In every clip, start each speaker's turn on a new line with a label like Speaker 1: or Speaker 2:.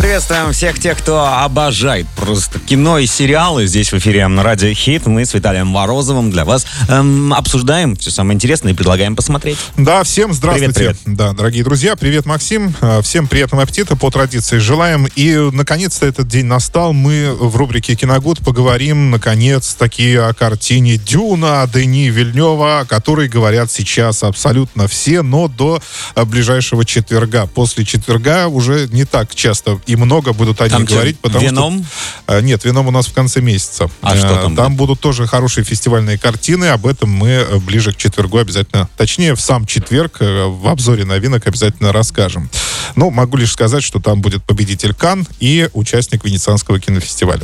Speaker 1: Приветствуем всех тех, кто обожает просто кино и сериалы. Здесь в эфире на Радио Хит. Мы с Виталием Морозовым для вас эм, обсуждаем все самое интересное и предлагаем посмотреть.
Speaker 2: Да, всем здравствуйте.
Speaker 1: Привет,
Speaker 2: Да, дорогие друзья, привет, Максим. Э, Всем приятного аппетита, по традиции желаем. И, наконец-то, этот день настал. Мы в рубрике «Киногуд» поговорим, наконец-таки, о картине «Дюна» Дени Вильнева, о которой говорят сейчас абсолютно все, но до э, ближайшего четверга. После четверга уже не так часто и много будут о ней
Speaker 1: Там что,
Speaker 2: говорить. потому что-
Speaker 1: Веном?
Speaker 2: Э, Нет, вином у нас в конце месяца.
Speaker 1: А что
Speaker 2: Э,
Speaker 1: там
Speaker 2: Там будут тоже хорошие фестивальные картины. Об этом мы э, ближе к четвергу обязательно, точнее, в сам четверг в обзоре новинок обязательно расскажем. Ну, могу лишь сказать, что там будет победитель Кан и участник Венецианского кинофестиваля.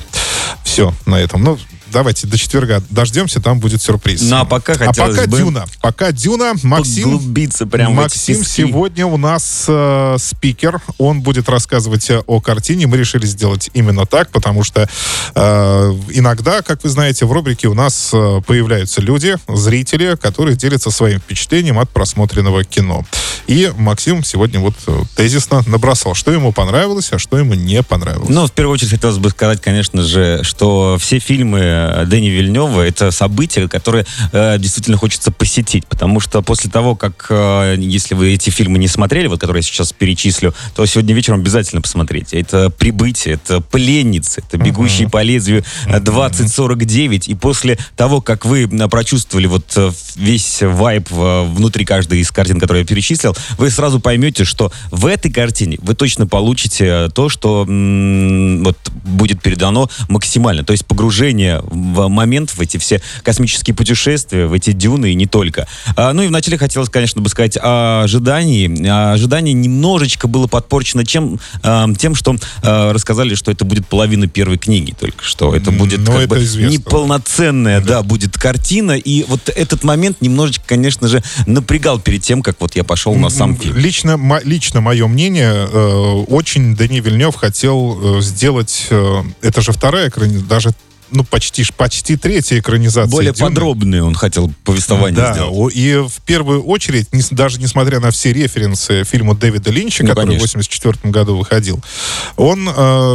Speaker 2: Все на этом. Ну, давайте до четверга дождемся, там будет сюрприз.
Speaker 1: Ну, а пока
Speaker 2: А пока
Speaker 1: бы
Speaker 2: Дюна. Пока Дюна. Максим
Speaker 1: эти
Speaker 2: Максим сегодня у нас э, спикер. Он будет рассказывать о картине. Мы решили сделать именно так, потому что э, иногда, как вы знаете, в рубрике у нас э, появляются люди, зрители, которые делятся своим впечатлением от просмотренного кино. И Максим сегодня вот э, тезисно набросал, что ему понравилось, а что ему не понравилось.
Speaker 1: Ну, в первую очередь, хотелось бы сказать, конечно же, что все фильмы э, Дэни Вильнева — это события, которые э, действительно хочется посетить, потому что после того, как, э, если вы эти фильмы не смотрели, вот которые я сейчас перечислю, то сегодня вечером обязательно посмотрите. Это «Прибытие», это «Пленницы», это «Бегущий по лезвию» э, 2049, и после того, как вы э, прочувствовали вот э, весь вайб э, внутри каждой из картин, которые я перечислил, вы сразу поймете, что в этой картине вы точно получите то, что м, вот будет передано максимально. То есть погружение в момент, в эти все космические путешествия, в эти дюны и не только. А, ну и вначале хотелось, конечно, бы сказать о ожидании. А ожидание немножечко было подпорчено чем, а, тем, что а, рассказали, что это будет половина первой книги только что. Это будет
Speaker 2: ну,
Speaker 1: как
Speaker 2: это
Speaker 1: бы
Speaker 2: известно.
Speaker 1: неполноценная, да. будет картина. И вот этот момент немножечко, конечно же, напрягал перед тем, как вот я пошел на сам фильм.
Speaker 2: Лично, лично мое мнение, э, очень Дани Вильнев хотел э, сделать, э, это же вторая даже ну, почти, почти третья экранизация.
Speaker 1: Более
Speaker 2: «Дюны».
Speaker 1: подробные он хотел повествование
Speaker 2: Да,
Speaker 1: сделать.
Speaker 2: и в первую очередь, нес- даже несмотря на все референсы фильму Дэвида Линча,
Speaker 1: Ну,
Speaker 2: который
Speaker 1: конечно.
Speaker 2: в 84 году выходил, он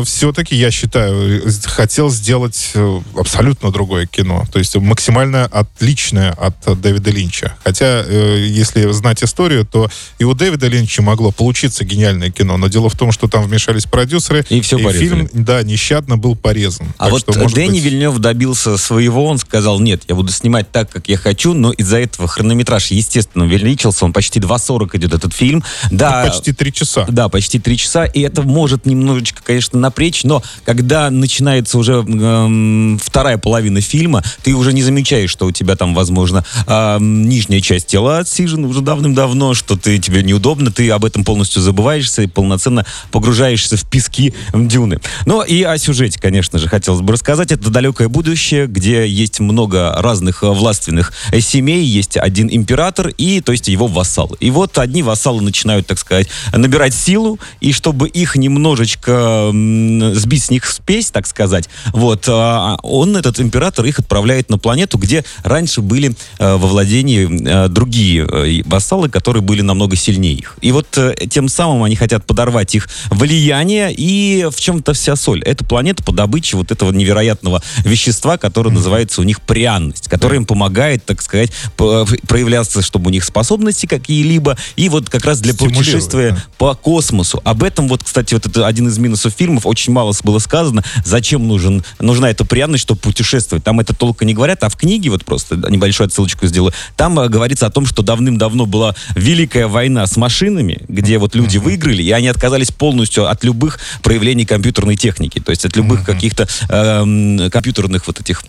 Speaker 2: все-таки, я считаю, э, хотел сделать э, абсолютно другое кино. То есть максимально отличное от э, Дэвида Линча. Хотя, э, если знать историю, то и у Дэвида Линча могло получиться гениальное кино. Но дело в том, что там вмешались продюсеры,
Speaker 1: И всё порезали.
Speaker 2: фильм, да, нещадно был порезан.
Speaker 1: А
Speaker 2: Так
Speaker 1: вот
Speaker 2: что,
Speaker 1: Дэнни Вильнев добился своего, он сказал, нет, я буду снимать так, как я хочу, но из-за этого хронометраж, естественно, увеличился, он почти 2.40 идет этот фильм. Да,
Speaker 2: почти три часа.
Speaker 1: Да, почти три часа, и это может немножечко, конечно, напрячь, но когда начинается уже эм, вторая половина фильма, ты уже не замечаешь, что у тебя там, возможно, эм, нижняя часть тела отсижена уже давным-давно, что ты, тебе неудобно, ты об этом полностью забываешься и полноценно погружаешься в пески дюны. Ну и о сюжете, конечно же, хотелось бы рассказать. Это далекое будущее, где есть много разных э, влаственных э, семей, есть один император и, то есть, его вассалы. И вот одни вассалы начинают, так сказать, набирать силу, и чтобы их немножечко сбить с них спесь, так сказать, вот, а, он, этот император, их отправляет на планету, где раньше были э, во владении э, другие э, вассалы, которые были намного сильнее их. И вот э, тем самым они хотят подорвать их влияние, и в чем-то вся соль. Это планета по добыче вот этого невероятного вещества, которое называется у них пряность, которое им помогает, так сказать, проявляться, чтобы у них способности какие-либо, и вот как раз для путешествия
Speaker 2: да.
Speaker 1: по космосу. Об этом вот, кстати, вот это один из минусов фильмов, очень мало было сказано, зачем нужен, нужна эта пряность, чтобы путешествовать. Там это толко не говорят, а в книге, вот просто небольшую отсылочку сделаю, там э, говорится о том, что давным-давно была великая война с машинами, где вот люди выиграли, и они отказались полностью от любых проявлений компьютерной техники, то есть от любых каких-то эм, компьютерных вот этих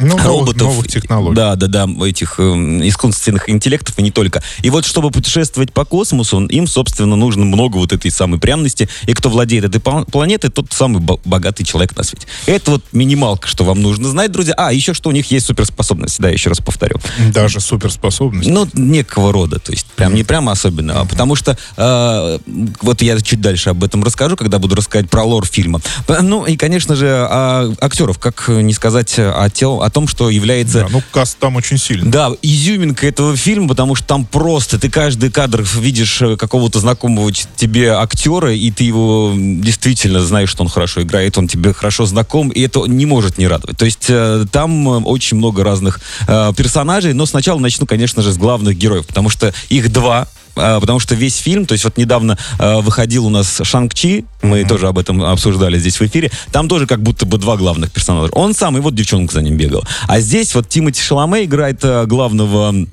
Speaker 2: Ну,
Speaker 1: роботов.
Speaker 2: новых технологий.
Speaker 1: Да, да, да, этих эм, искусственных интеллектов и не только. И вот чтобы путешествовать по космосу, им, собственно, нужно много вот этой самой пряности. И кто владеет этой пла- планетой, тот самый бо- богатый человек на свете. Это вот минималка, что вам нужно знать, друзья. А, еще что у них есть суперспособности, да, еще раз повторю.
Speaker 2: Даже суперспособность.
Speaker 1: Ну, некого рода, то есть прям не прямо особенно, а потому что э, вот я чуть дальше об этом расскажу, когда буду рассказывать про лор фильма. П- Ну и, конечно же, а, актеров, как не сказать о тех, те- о том, что является
Speaker 2: Да, ну, каст там очень сильный.
Speaker 1: да, изюминка этого фильма, потому что там просто ты каждый кадр видишь э, какого-то знакомого тебе актера, и ты его действительно знаешь, что он хорошо играет, он тебе хорошо знаком, и это не может не радовать. То есть э, там э, очень много разных э, персонажей, но сначала начну, конечно же, с главных героев, потому что их два, потому что весь фильм, то есть вот недавно э, выходил у нас Шанг-Чи, мы тоже об этом обсуждали здесь в эфире, там тоже как будто бы два главных персонажа. Он сам, и вот девчонка за ним бегала. А здесь вот Тимоти Шаломе играет э, главного а,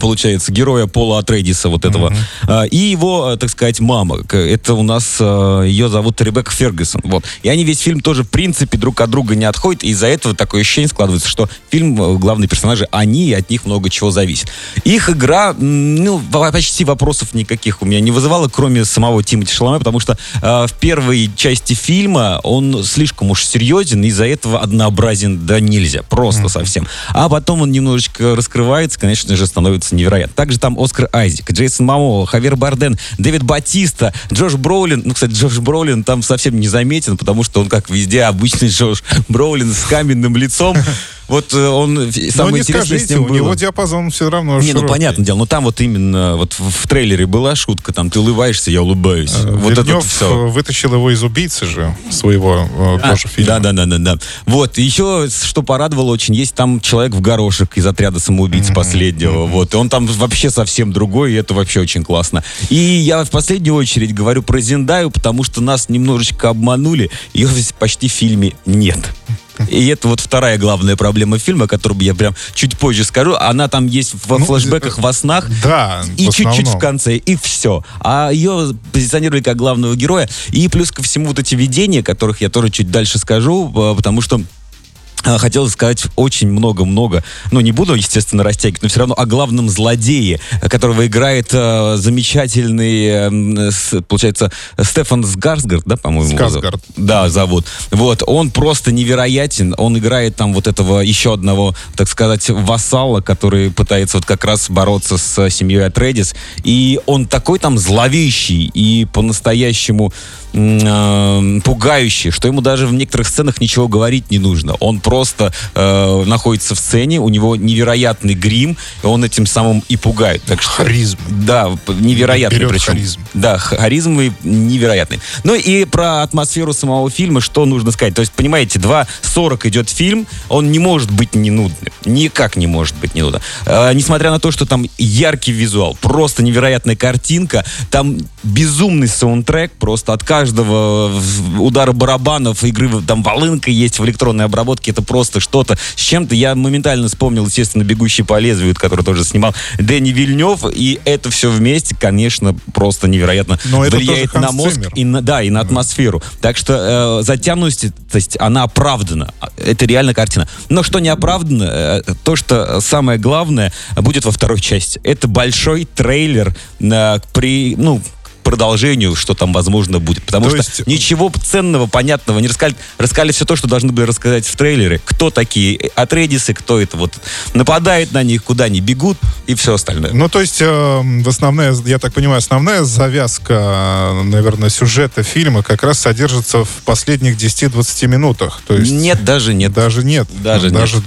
Speaker 1: получается, героя Пола Атрейдиса вот этого. А, И его, э, так сказать, мама. Это у нас, э, ее зовут Ребекка Фергюсон. Вот. И они весь фильм тоже, в принципе, друг от друга не отходят. И из-за этого такое ощущение складывается, что фильм, э, главные персонажи, они, и от них много чего зависит. Их игра, ну, почти вопросов никаких у меня не вызывала, кроме самого Тимоти Шаломе, потому что э, в первой части фильма он слишком уж серьезен, и из-за этого однообразен да нельзя, просто совсем. А потом он немножечко раскрывается, конечно же, становится невероятно. Также там Оскар Айзек, Джейсон Мамо, Хавер Барден, Дэвид Батиста, Джош Броулин. Ну, кстати, Джош Броулин там совсем не заметен, потому что он, как везде, обычный Джош Броулин с каменным лицом. Вот э, он,
Speaker 2: Но
Speaker 1: самое
Speaker 2: не
Speaker 1: интересное с
Speaker 2: скажите,
Speaker 1: ним
Speaker 2: у него
Speaker 1: было-
Speaker 2: диапазон все равно
Speaker 1: не, ну понятное дело, но там вот именно вот в, в трейлере была шутка, там ты улыбаешься, я улыбаюсь.
Speaker 2: Э,
Speaker 1: вот это
Speaker 2: Вернев,
Speaker 1: вот все.
Speaker 2: э, вытащил его из убийцы же, своего э, тоже фильма.
Speaker 1: А, Да, да, да, да, да. Вот, еще, что порадовало очень, есть там человек в горошек из отряда самоубийц последнего. Вот, и он там вообще совсем другой, и это вообще очень классно. И я в последнюю очередь говорю про Зендаю, потому что нас немножечко обманули, ее почти в фильме нет. И это вот вторая главная проблема фильма, о которой я прям чуть позже скажу. Она там есть во
Speaker 2: Ну,
Speaker 1: флешбеках, во снах.
Speaker 2: Да,
Speaker 1: И
Speaker 2: в
Speaker 1: чуть-чуть в
Speaker 2: основном.
Speaker 1: конце, и все. А ее позиционировали как главного героя. И плюс ко всему вот эти видения, которых я тоже чуть дальше скажу, э, потому что э, Хотелось сказать очень много-много, ну, не буду, естественно, растягивать, но все равно о главном злодее, которого играет э, замечательный, э, с- получается, Стефан Сгарсгард, да, по-моему?
Speaker 2: Скарсгард.
Speaker 1: Да, зовут. Вот, он просто невероятен. Он играет там вот этого еще одного, так сказать, вассала, который пытается вот как раз бороться с семьей Атредис. И он такой там зловещий и по-настоящему э, пугающий, что ему даже в некоторых сценах ничего говорить не нужно. Он просто э, находится в сцене, у него невероятный грим, и он этим самым и пугает. Так что,
Speaker 2: Харизм.
Speaker 1: Да, невероятный
Speaker 2: Берет
Speaker 1: причем.
Speaker 2: харизм.
Speaker 1: Да, х- харизмы невероятный. Ну и про атмосферу самого фильма, что нужно сказать. То есть, понимаете, 2.40 идет фильм, он не может быть не нудным. Никак не может быть не нудным. Э, несмотря на то, что там яркий визуал, просто невероятная картинка, там безумный саундтрек, просто от каждого в- удара барабанов, игры, там волынка есть в электронной обработке, это просто что-то с чем-то. Я моментально вспомнил, естественно, «Бегущий по лезвию», который тоже снимал Дэнни Вильнев, и это все вместе, конечно, просто невероятно
Speaker 2: Но это
Speaker 1: влияет на мозг
Speaker 2: Циммер.
Speaker 1: и на, да, и на атмосферу. Так что э, затянутость, она оправдана. Это реально картина. Но что не оправдано, э, то, что самое главное будет во второй части. Это большой трейлер э, при, ну, продолжению, что там возможно будет. Потому
Speaker 2: То
Speaker 1: что
Speaker 2: есть-
Speaker 1: ничего ценного, понятного не рассказали. Рассказали все то, что должны были рассказать в трейлере. Кто такие Атредисы, кто это вот нападает на них, куда они бегут и все остальное.
Speaker 2: Ну, то есть, э, основная, я так понимаю, основная завязка, э, наверное, сюжета фильма как раз содержится в последних 10-20 минутах. То есть,
Speaker 1: Нет, даже нет.
Speaker 2: Даже нет.
Speaker 1: Даже нет.
Speaker 2: даже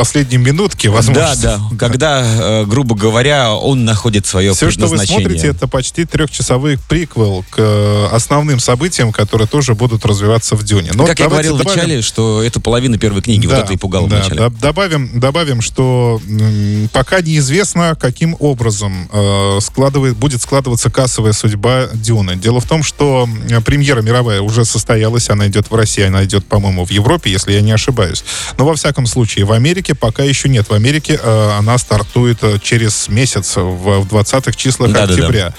Speaker 2: последней минутке, возможно.
Speaker 1: Да, да. Когда, э, грубо говоря, он находит свое
Speaker 2: Все, что вы смотрите, это почти трехчасовой приквел к э, основным событиям, которые тоже будут развиваться в Дюне. Но
Speaker 1: как я говорил в
Speaker 2: добавим-
Speaker 1: начале, что это половина первой книги, вот это и пугало
Speaker 2: да,
Speaker 1: в начале.
Speaker 2: да, добавим, добавим, что пока неизвестно, каким образом э, складывает, будет складываться кассовая судьба Дюны. Дело в том, что премьера мировая уже состоялась, она идет в России, она идет, по-моему, в Европе, если я не ошибаюсь. Но во всяком случае, в Америке пока еще нет. В Америке э, она стартует э, через месяц, в, в 20-х числах
Speaker 1: Да-да-да.
Speaker 2: октября.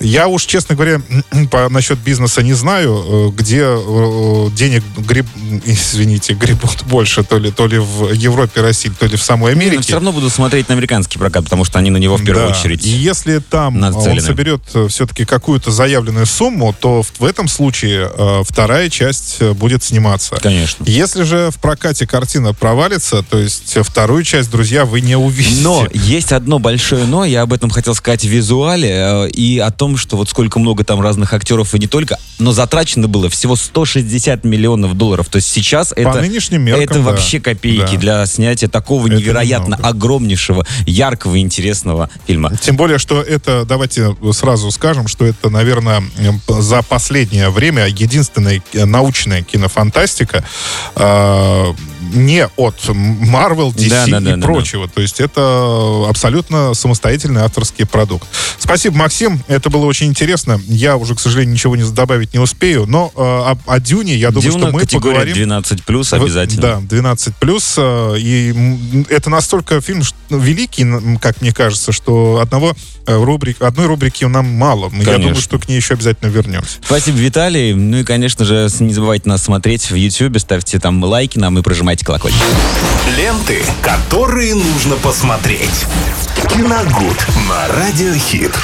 Speaker 2: Я уж, честно говоря, по, насчет бизнеса не знаю, э, где э, денег греб, извините, гребут больше, то ли, то ли в Европе, России, то ли в самой
Speaker 1: но
Speaker 2: Америке.
Speaker 1: все равно буду смотреть на американский прокат, потому что они на него в первую
Speaker 2: Да.
Speaker 1: очередь.
Speaker 2: И если там э, он
Speaker 1: нацелены.
Speaker 2: соберет все-таки какую-то заявленную сумму, то в, в этом случае э, вторая часть будет сниматься.
Speaker 1: Конечно.
Speaker 2: Если же в прокате картина провалится, то есть есть вторую часть, друзья, вы не увидите.
Speaker 1: Но есть одно большое но, я об этом хотел сказать в визуале, э, и о том, что вот сколько много там разных актеров и не только, но затрачено было всего 160 миллионов долларов. То есть сейчас
Speaker 2: По
Speaker 1: это,
Speaker 2: нынешним меркам,
Speaker 1: это
Speaker 2: да.
Speaker 1: вообще копейки
Speaker 2: Да.
Speaker 1: для снятия такого
Speaker 2: Это
Speaker 1: невероятно
Speaker 2: немного.
Speaker 1: огромнейшего, яркого, интересного фильма.
Speaker 2: Тем более, что это, давайте сразу скажем, что это, наверное, за последнее время единственная э, научная кинофантастика э, не от Marvel, DC
Speaker 1: Да, да,
Speaker 2: и
Speaker 1: да, да,
Speaker 2: прочего. То есть это абсолютно самостоятельный авторский продукт. Спасибо, Максим. Это было очень интересно. Я уже, к сожалению, ничего не добавить не успею. Но э, о, о Дюне, я думаю,
Speaker 1: Дюна
Speaker 2: что мы поговорим.
Speaker 1: 12 плюс обязательно.
Speaker 2: Да, 12 плюс. э, И это настолько фильм ш- великий, как мне кажется, что одного э, рубрик, одной рубрики нам мало. Я
Speaker 1: Конечно.
Speaker 2: думаю, что к ней еще обязательно вернемся.
Speaker 1: Спасибо, Виталий. Ну и, конечно же, не забывайте нас смотреть в YouTube, ставьте там лайки нам и прожимайте колокольчик.
Speaker 3: Ленты, которые нужно посмотреть. Киногуд на Радиохит.